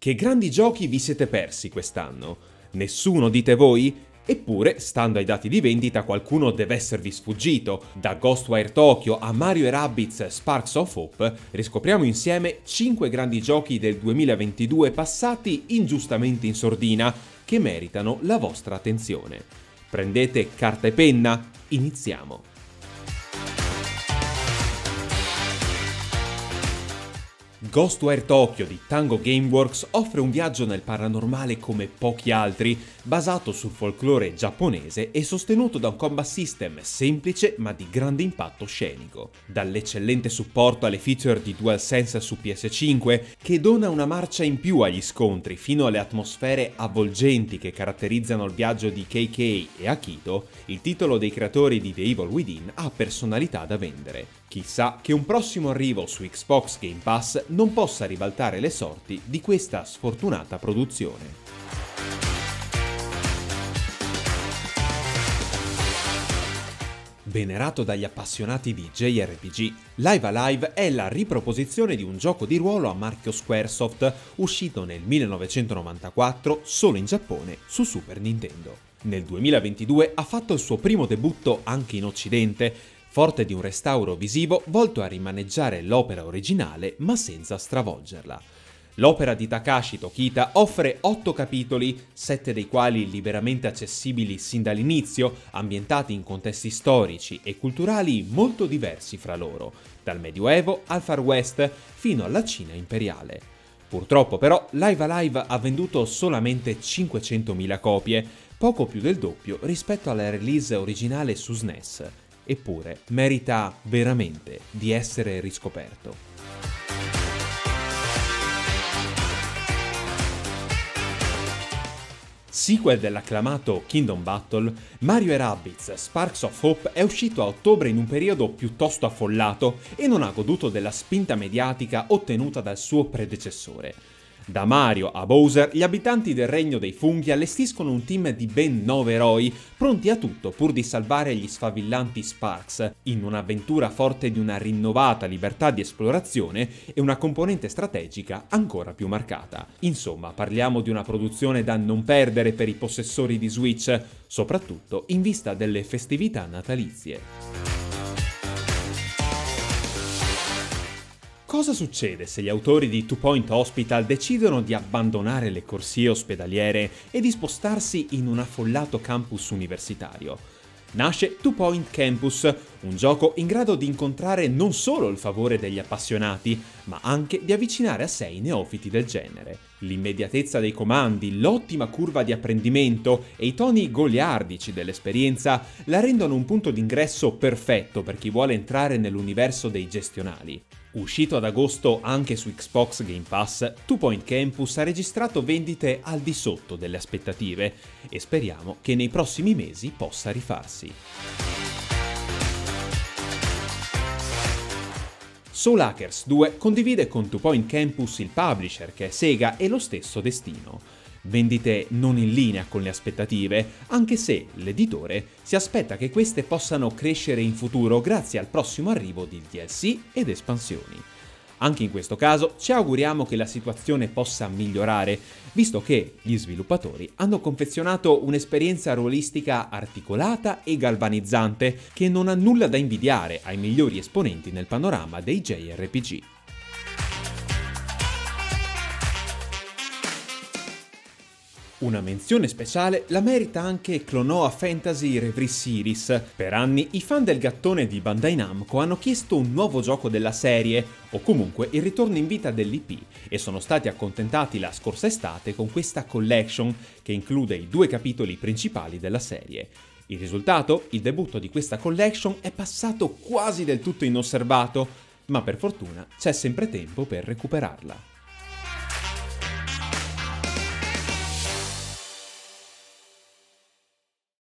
Che grandi giochi vi siete persi quest'anno? Nessuno dite voi? Eppure, stando ai dati di vendita, qualcuno deve esservi sfuggito. Da Ghostwire Tokyo a Mario Rabbids Sparks of Hope, riscopriamo insieme 5 grandi giochi del 2022 passati ingiustamente in sordina, che meritano la vostra attenzione. Prendete carta e penna? Iniziamo! Ghostware Tokyo di Tango Gameworks offre un viaggio nel paranormale come pochi altri, basato sul folklore giapponese e sostenuto da un combat system semplice ma di grande impatto scenico. Dall'eccellente supporto alle feature di DualSense su PS5, che dona una marcia in più agli scontri, fino alle atmosfere avvolgenti che caratterizzano il viaggio di KK e Akito, il titolo dei creatori di The Evil Within ha personalità da vendere. Chissà che un prossimo arrivo su Xbox Game Pass non possa ribaltare le sorti di questa sfortunata produzione. Venerato dagli appassionati di JRPG, Live Alive è la riproposizione di un gioco di ruolo a marchio Squaresoft uscito nel 1994 solo in Giappone su Super Nintendo. Nel 2022 ha fatto il suo primo debutto anche in Occidente, forte di un restauro visivo volto a rimaneggiare l'opera originale ma senza stravolgerla. L'opera di Takashi Tokita offre 8 capitoli, 7 dei quali liberamente accessibili sin dall'inizio, ambientati in contesti storici e culturali molto diversi fra loro, dal Medioevo al Far West fino alla Cina imperiale. Purtroppo però Live Alive ha venduto solamente 500.000 copie, poco più del doppio rispetto alla release originale su SNES, eppure merita veramente di essere riscoperto. Sequel dell'acclamato Kingdom Battle, Mario Rabbids Sparks of Hope è uscito a ottobre in un periodo piuttosto affollato e non ha goduto della spinta mediatica ottenuta dal suo predecessore. Da Mario a Bowser, gli abitanti del Regno dei Funghi allestiscono un team di ben nove eroi, pronti a tutto pur di salvare gli sfavillanti Sparks, in un'avventura forte di una rinnovata libertà di esplorazione e una componente strategica ancora più marcata. Insomma, parliamo di una produzione da non perdere per i possessori di Switch, soprattutto in vista delle festività natalizie. Cosa succede se gli autori di Two Point Hospital decidono di abbandonare le corsie ospedaliere e di spostarsi in un affollato campus universitario? Nasce Two Point Campus, un gioco in grado di incontrare non solo il favore degli appassionati, ma anche di avvicinare a sé i neofiti del genere. L'immediatezza dei comandi, l'ottima curva di apprendimento e i toni goliardici dell'esperienza la rendono un punto d'ingresso perfetto per chi vuole entrare nell'universo dei gestionali. Uscito ad agosto anche su Xbox Game Pass, Two Point Campus ha registrato vendite al di sotto delle aspettative e speriamo che nei prossimi mesi possa rifarsi. Soul Hackers 2 condivide con Two Point Campus il publisher che è Sega e lo stesso destino vendite non in linea con le aspettative, anche se l'editore si aspetta che queste possano crescere in futuro grazie al prossimo arrivo di DLC ed espansioni. Anche in questo caso ci auguriamo che la situazione possa migliorare, visto che gli sviluppatori hanno confezionato un'esperienza ruolistica articolata e galvanizzante che non ha nulla da invidiare ai migliori esponenti nel panorama dei JRPG. Una menzione speciale la merita anche Clonoa Fantasy Reverie Series. Per anni i fan del gattone di Bandai Namco hanno chiesto un nuovo gioco della serie, o comunque il ritorno in vita dell'IP, e sono stati accontentati la scorsa estate con questa collection che include i due capitoli principali della serie. Il risultato? Il debutto di questa collection è passato quasi del tutto inosservato, ma per fortuna c'è sempre tempo per recuperarla.